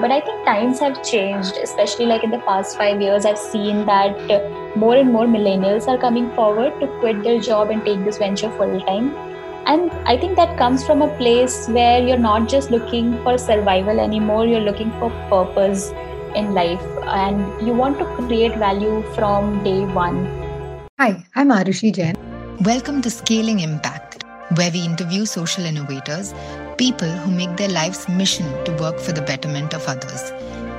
But I think times have changed, especially like in the past five years. I've seen that more and more millennials are coming forward to quit their job and take this venture full time. And I think that comes from a place where you're not just looking for survival anymore, you're looking for purpose in life and you want to create value from day one. Hi, I'm Arushi Jain. Welcome to Scaling Impact, where we interview social innovators people who make their life's mission to work for the betterment of others.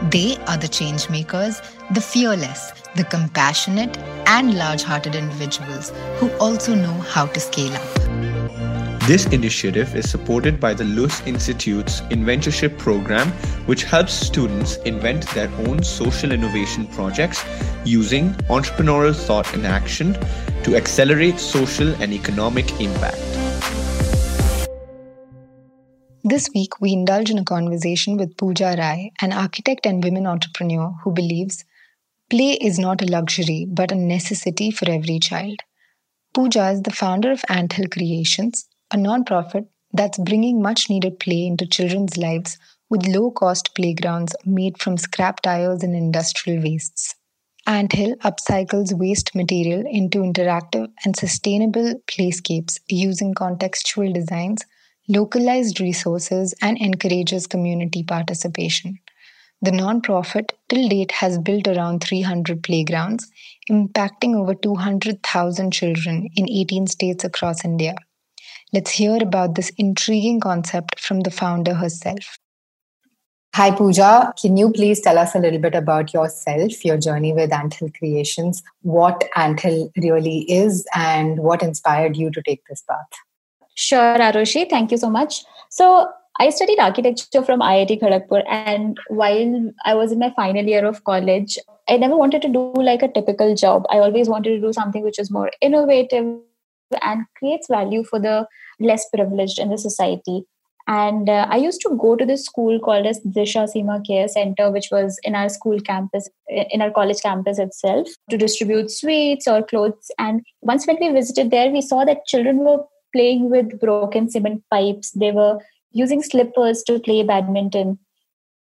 They are the change makers, the fearless, the compassionate, and large hearted individuals who also know how to scale up. This initiative is supported by the Lewis Institute's Inventureship program, which helps students invent their own social innovation projects using entrepreneurial thought and action to accelerate social and economic impact. This week, we indulge in a conversation with Pooja Rai, an architect and women entrepreneur who believes play is not a luxury but a necessity for every child. Pooja is the founder of Anthill Creations, a nonprofit that's bringing much needed play into children's lives with low cost playgrounds made from scrap tires and industrial wastes. Anthill upcycles waste material into interactive and sustainable playscapes using contextual designs localized resources, and encourages community participation. The nonprofit till date has built around 300 playgrounds, impacting over 200,000 children in 18 states across India. Let's hear about this intriguing concept from the founder herself. Hi, Pooja. Can you please tell us a little bit about yourself, your journey with Anthill Creations, what Anthill really is, and what inspired you to take this path? Sure, Arushi. Thank you so much. So, I studied architecture from IIT Kharagpur, and while I was in my final year of college, I never wanted to do like a typical job. I always wanted to do something which is more innovative and creates value for the less privileged in the society. And uh, I used to go to this school called as Disha Seema Care Center, which was in our school campus, in our college campus itself, to distribute sweets or clothes. And once when we visited there, we saw that children were playing with broken cement pipes. They were using slippers to play badminton.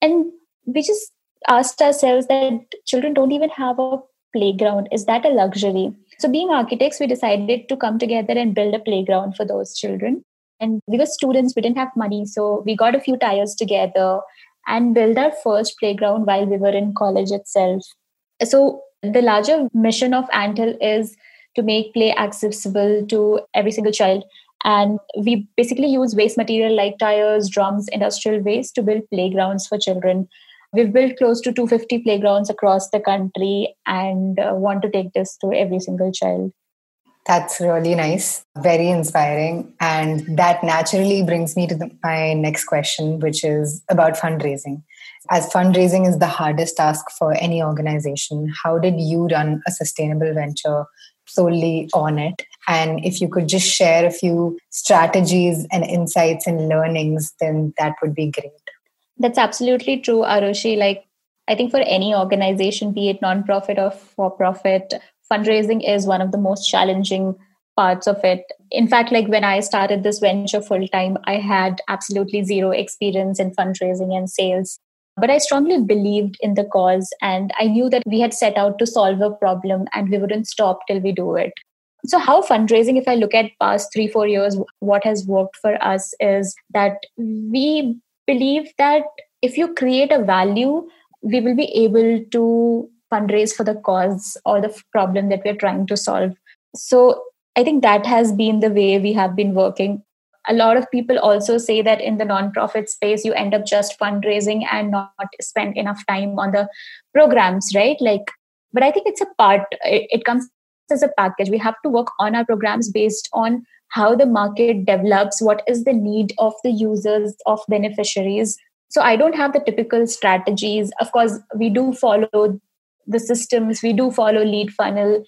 And we just asked ourselves that children don't even have a playground. Is that a luxury? So, being architects, we decided to come together and build a playground for those children. And we were students, we didn't have money. So, we got a few tires together and built our first playground while we were in college itself. So, the larger mission of Anthill is to make play accessible to every single child. And we basically use waste material like tires, drums, industrial waste to build playgrounds for children. We've built close to 250 playgrounds across the country and uh, want to take this to every single child. That's really nice, very inspiring. And that naturally brings me to the, my next question, which is about fundraising. As fundraising is the hardest task for any organization, how did you run a sustainable venture solely on it. And if you could just share a few strategies and insights and learnings, then that would be great. That's absolutely true, Arushi. Like, I think for any organization, be it nonprofit or for profit, fundraising is one of the most challenging parts of it. In fact, like when I started this venture full time, I had absolutely zero experience in fundraising and sales. But I strongly believed in the cause, and I knew that we had set out to solve a problem and we wouldn't stop till we do it. So, how fundraising, if I look at past three, four years, what has worked for us is that we believe that if you create a value, we will be able to fundraise for the cause or the problem that we're trying to solve. So, I think that has been the way we have been working a lot of people also say that in the nonprofit space you end up just fundraising and not spend enough time on the programs right? Like but i think it's a part it, comes as a package. We have to work on our programs based on how the market develops what is the need of the users of beneficiaries. So i don't have the typical strategies. Of course we do follow the systems we do follow lead funnel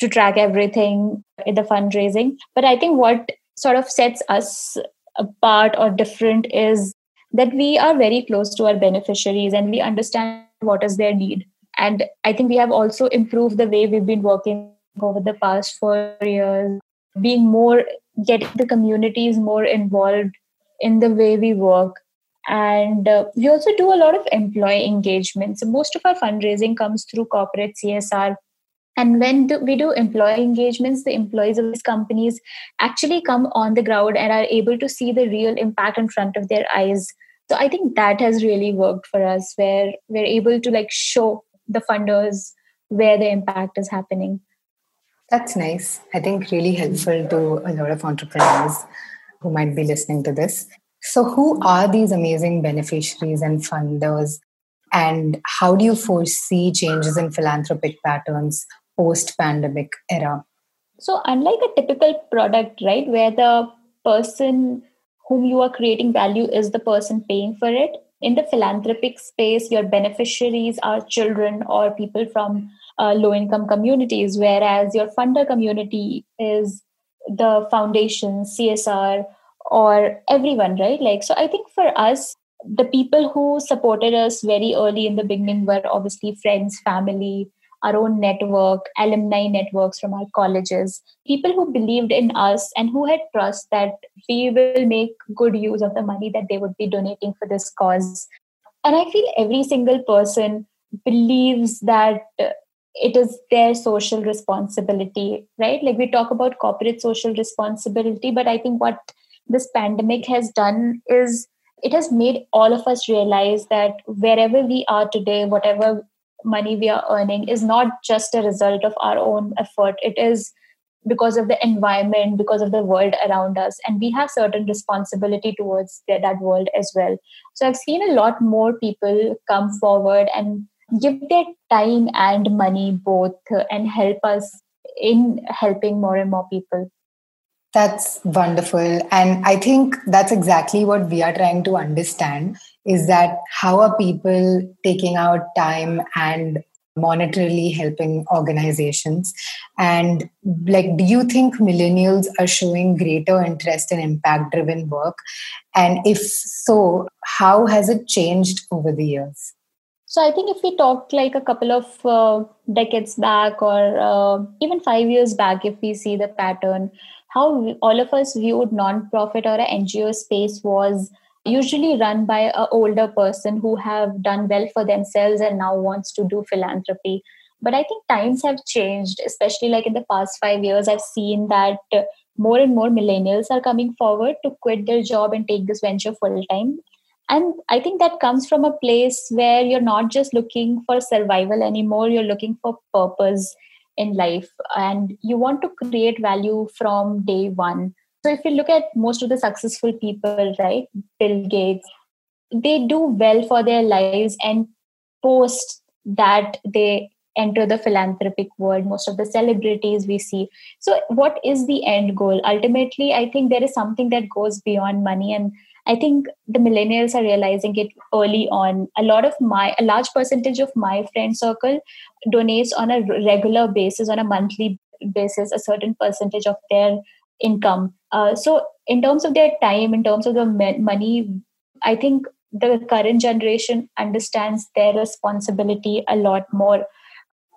to track everything in the fundraising. But i think what sort of sets us apart or different is that we are very close to our beneficiaries and we understand what is their need. And i think we have also improved the way we've been working over the past four years being more getting the communities more involved in the way we work. And uh, we also do a lot of employee engagement. So most of our fundraising comes through corporate csr and when we do employee engagements the employees of these companies actually come on the ground and are able to see the real impact in front of their eyes. So i think that has really worked for us where we're able to like show the funders where the impact is happening. That's nice. I think really helpful to a lot of entrepreneurs who might be listening to this. So, who are these amazing beneficiaries and funders? And how do you foresee changes in philanthropic patterns post pandemic era? So, unlike a typical product, right, where the person whom you are creating value is the person paying for it, in the philanthropic space, your beneficiaries are children or people from uh, low income communities, whereas your funder community is the foundation, CSR, or everyone, right? Like, so I think for us, the people who supported us very early in the beginning were obviously friends, family, our own network, alumni networks from our colleges, people who believed in us and who had trust that we will make good use of the money that they would be donating for this cause. And I feel every single person believes that it is their social responsibility, right? Like we talk about corporate social responsibility, but I think what this pandemic has done is it has made all of us realize that wherever we are today, whatever money we are earning is not just a result of our own effort. It is because of the environment, because of the world around us. And we have certain responsibility towards that world as well. So I've seen a lot more people come forward and give their time and money both and help us in helping more and more people. That's wonderful. And I think that's exactly what we are trying to understand is that how are people taking out time and monetarily helping organizations? And like, do you think millennials are showing greater interest in impact driven work? And if so, how has it changed over the years? So I think if we talk like a couple of uh, decades back or uh, even five years back, if we see the pattern, how all of us viewed non-profit or an NGO space was usually run by an older person who have done well for themselves and now wants to do philanthropy. But i think times have changed especially like in the past 5 years i've seen that more and more millennials are coming forward to quit their job and take this venture full time and i think that comes from a place where you're not just looking for survival anymore you're looking for purpose in life and you want to create value from day one. So if you look at most of the successful people right bill gates they do well for their lives and post that they enter the philanthropic world most of the celebrities we see. So what is the end goal? Ultimately i think there is something that goes beyond money and I think the millennials are realizing it early on. A lot of my, a large percentage of my friend circle donates on a regular basis, on a monthly basis, a certain percentage of their income. Uh, so, in terms of their time, in terms of the money, I think the current generation understands their responsibility a lot more.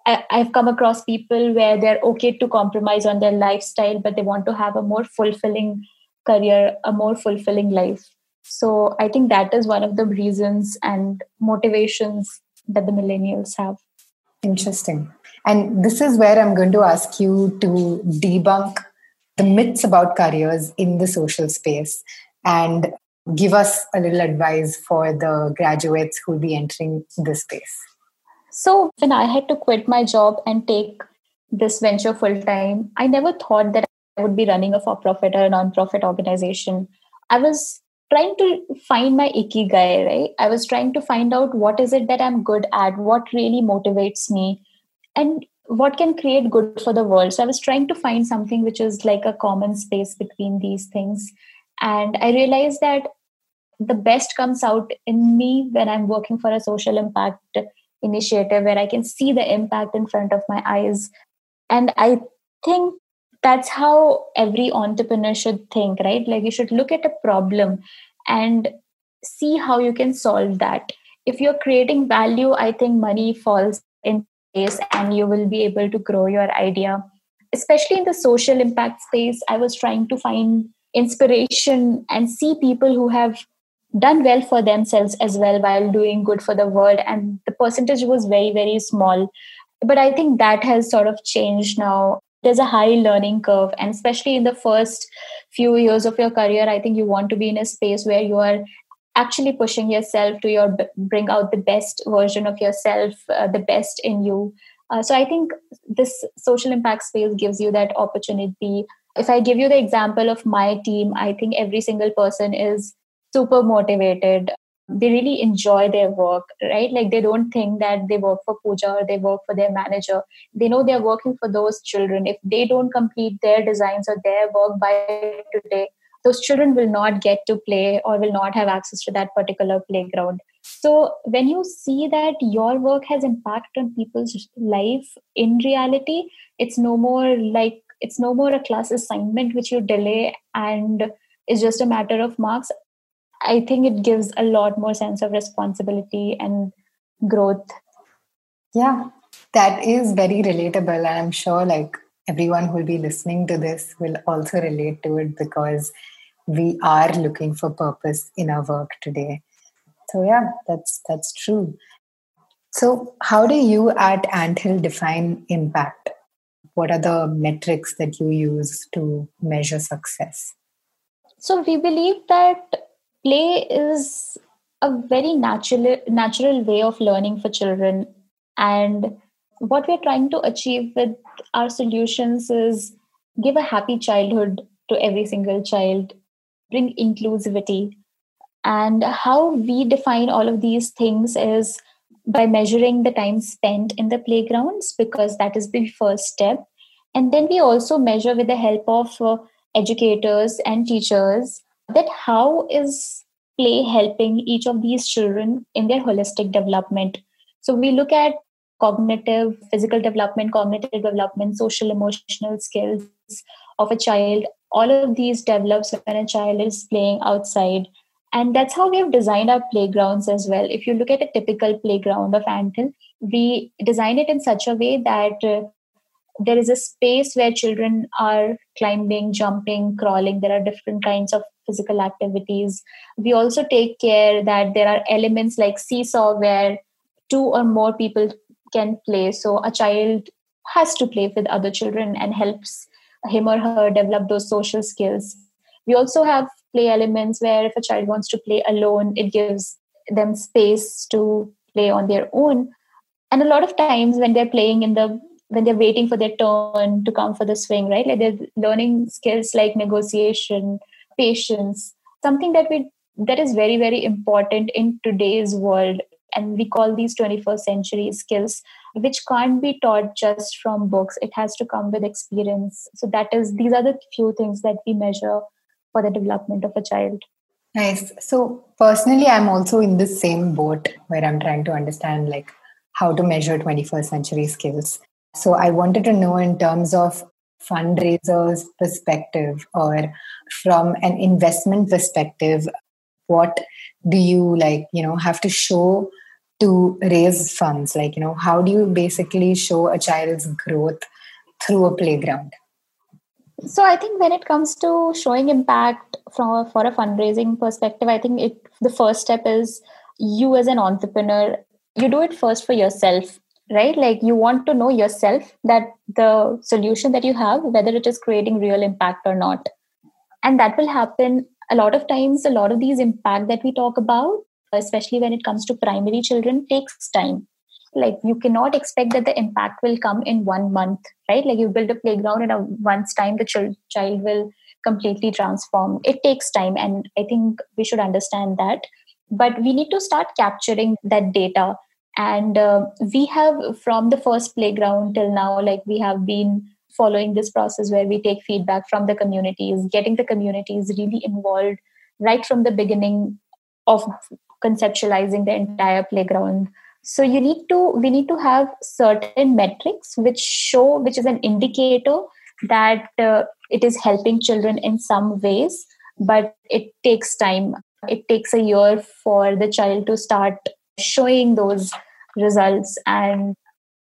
I, I've come across people where they're okay to compromise on their lifestyle, but they want to have a more fulfilling career, a more fulfilling life. So I think that is one of the reasons and motivations that the millennials have. Interesting. And this is where I'm going to ask you to debunk the myths about careers in the social space and give us a little advice for the graduates who will be entering this space. So, when I had to quit my job and take this venture full time, I never thought that I would be running a for profit or a non profit organization. I was trying to find my ikigai right? I was trying to find out what is it that i'm good at what really motivates me and what can create good for the world. So i was trying to find something which is like a common space between these things. And i realized that the best comes out in me when i'm working for a social impact initiative where i can see the impact in front of my eyes. And i think that's how every entrepreneur should think right? Like you should look at a problem and see how you can solve that. If you're creating value i think money falls in place and you will be able to grow your idea. Especially in the social impact space i was trying to find inspiration and see people who have done well for themselves as well while doing good for the world and the percentage was very very small. But i think that has sort of changed now there's a high learning curve and especially in the first few years of your career i think you want to be in a space where you are actually pushing yourself to your bring out the best version of yourself uh, the best in you. Uh, so i think this social impact space gives you that opportunity. If i give you the example of my team i think every single person is super motivated they really enjoy their work right? Like they don't think that they work for Pooja or they work for their manager. They know they're working for those children. If they don't complete their designs or their work by today those children will not get to play or will not have access to that particular playground. So when you see that your work has impact on people's life in reality it's no more like it's no more a class assignment which you delay and is just a matter of marks I think it gives a lot more sense of responsibility and growth. Yeah, that is very relatable. And I'm sure like everyone who will be listening to this will also relate to it because we are looking for purpose in our work today. So yeah, that's that's true. So how do you at Anthill define impact? What are the metrics that you use to measure success? So we believe that play is a very natural natural way of learning for children. And what we're trying to achieve with our solutions is give a happy childhood to every single child bring inclusivity. And how we define all of these things is by measuring the time spent in the playgrounds because that is the first step. And then we also measure with the help of uh, educators and teachers that how is play helping each of these children in their holistic development? So we look at cognitive physical development cognitive development social emotional skills of a child. All of these develops when a child is playing outside. And that's how we have designed our playgrounds as well. If you look at a typical playground of Anthill, we design it in such a way that uh, there is a space where children are climbing jumping crawling. There are different kinds of physical activities. We also take care that there are elements like seesaw where two or more people can play. So a child has to play with other children and helps him or her develop those social skills. We also have play elements where if a child wants to play alone it gives them space to play on their own. And a lot of times when they're playing in the when they're waiting for their turn to come for the swing, right? Like they're learning skills like negotiation, patience, something that we that is very, very important in today's world. And we call these 21st century skills, which can't be taught just from books. It has to come with experience. So that is these are the few things that we measure for the development of a child. Nice. So personally, I'm also in the same boat where I'm trying to understand like how to measure 21st century skills. So I wanted to know in terms of fundraisers perspective or from an investment perspective, what do you like, you know, have to show to raise funds? Like, you know, how do you basically show a child's growth through a playground? So I think when it comes to showing impact from for a fundraising perspective, I think it the first step is you as an entrepreneur, you do it first for yourself right? Like you want to know yourself that the solution that you have whether it is creating real impact or not. And that will happen a lot of times a lot of these impact that we talk about especially when it comes to primary children takes time. Like you cannot expect that the impact will come in one month right? Like you build a playground in a once time the ch- child will completely transform. It takes time and i think we should understand that. But we need to start capturing that data and uh, we have from the first playground till now like we have been following this process where we take feedback from the communities getting the communities really involved right from the beginning of conceptualizing the entire playground. So you need to we need to have certain metrics which show which is an indicator that uh, it is helping children in some ways but it takes time. It takes a year for the child to start showing those results. And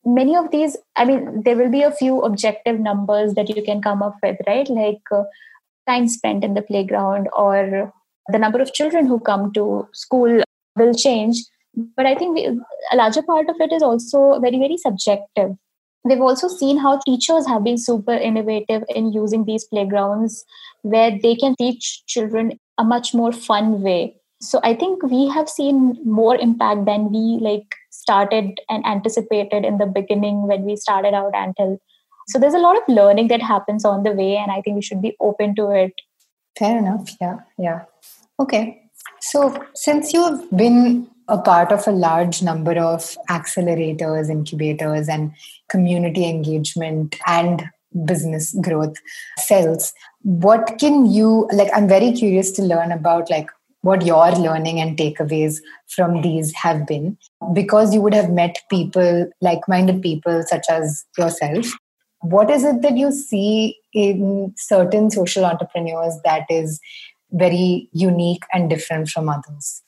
many of these i mean there will be a few objective numbers that you can come up with right? Like uh, time spent in the playground or the number of children who come to school will change. But i think we, a larger part of it is also very very subjective. We've also seen how teachers have been super innovative in using these playgrounds where they can teach children a much more fun way so i think we have seen more impact than we like started and anticipated in the beginning when we started out Anthill so there's a lot of learning that happens on the way and i think we should be open to it. Fair enough. Yeah yeah. Okay. So since you've been a part of a large number of accelerators incubators and community engagement and business growth cells what can you like i'm very curious to learn about like what your learning and takeaways from these have been. Because you would have met people like minded people such as yourself what is it that you see in certain social entrepreneurs that is very unique and different from others?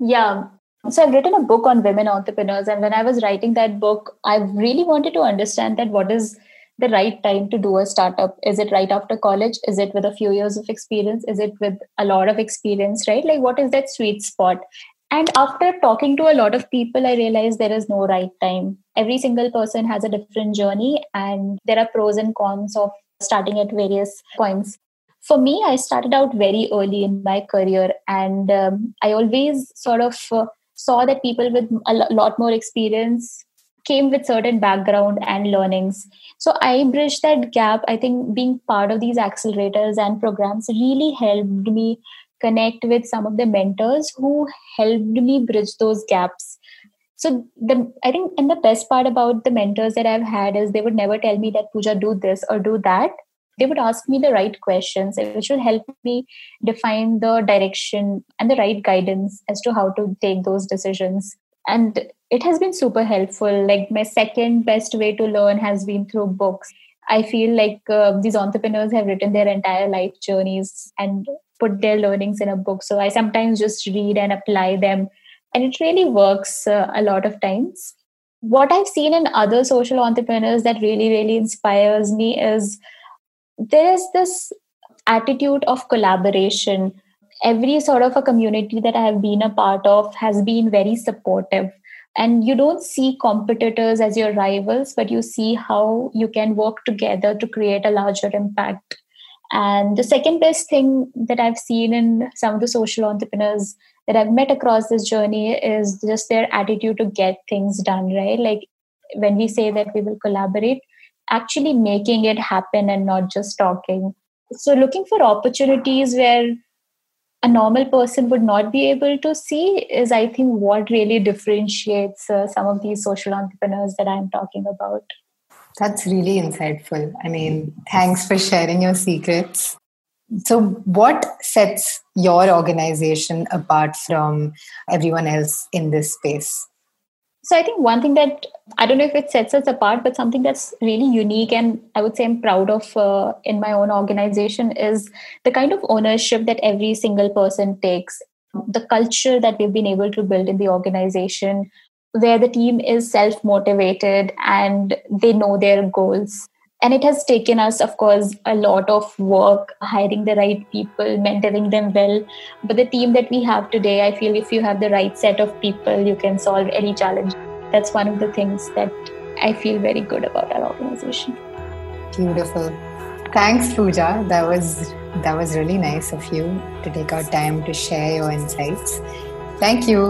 Yeah. So i've written a book on women entrepreneurs and when i was writing that book i really wanted to understand that what is the right time to do a startup? Is it right after college? Is it with a few years of experience? Is it with a lot of experience right? Like what is that sweet spot? And after talking to a lot of people i realized there is no right time. Every single person has a different journey and there are pros and cons of starting at various points. For me i started out very early in my career and um, i always sort of uh, saw that people with a lot more experience came with certain background and learnings. So i bridged that gap. I think being part of these accelerators and programs really helped me connect with some of the mentors who helped me bridge those gaps. So the i think and the best part about the mentors that i've had is they would never tell me that Pooja do this or do that. They would ask me the right questions which will help me define the direction and the right guidance as to how to take those decisions and it has been super helpful. Like my second best way to learn has been through books. I feel like uh, these entrepreneurs have written their entire life journeys and put their learnings in a book. So i sometimes just read and apply them. And it really works uh, a lot of times. What i've seen in other social entrepreneurs that really really inspires me is there is this attitude of collaboration every sort of a community that i have been a part of has been very supportive and you don't see competitors as your rivals but you see how you can work together to create a larger impact and the second best thing that i've seen in some of the social entrepreneurs that I've met across this journey is just their attitude to get things done, right? Like when we say that we will collaborate, actually making it happen and not just talking. So, looking for opportunities where a normal person would not be able to see is, I think, what really differentiates uh, some of these social entrepreneurs that I'm talking about. That's really insightful. I mean, thanks for sharing your secrets. So, what sets your organization apart from everyone else in this space? So, I think one thing that I don't know if it sets us apart, but something that's really unique and I would say I'm proud of uh, in my own organization is the kind of ownership that every single person takes, the culture that we've been able to build in the organization, where the team is self motivated and they know their goals and it has taken us of course a lot of work hiring the right people mentoring them well. But the team that we have today i feel if you have the right set of people you can solve any challenge. That's one of the things that i feel very good about our organization. Beautiful. Thanks pooja. That was that was really nice of you to take our time to share your insights. Thank you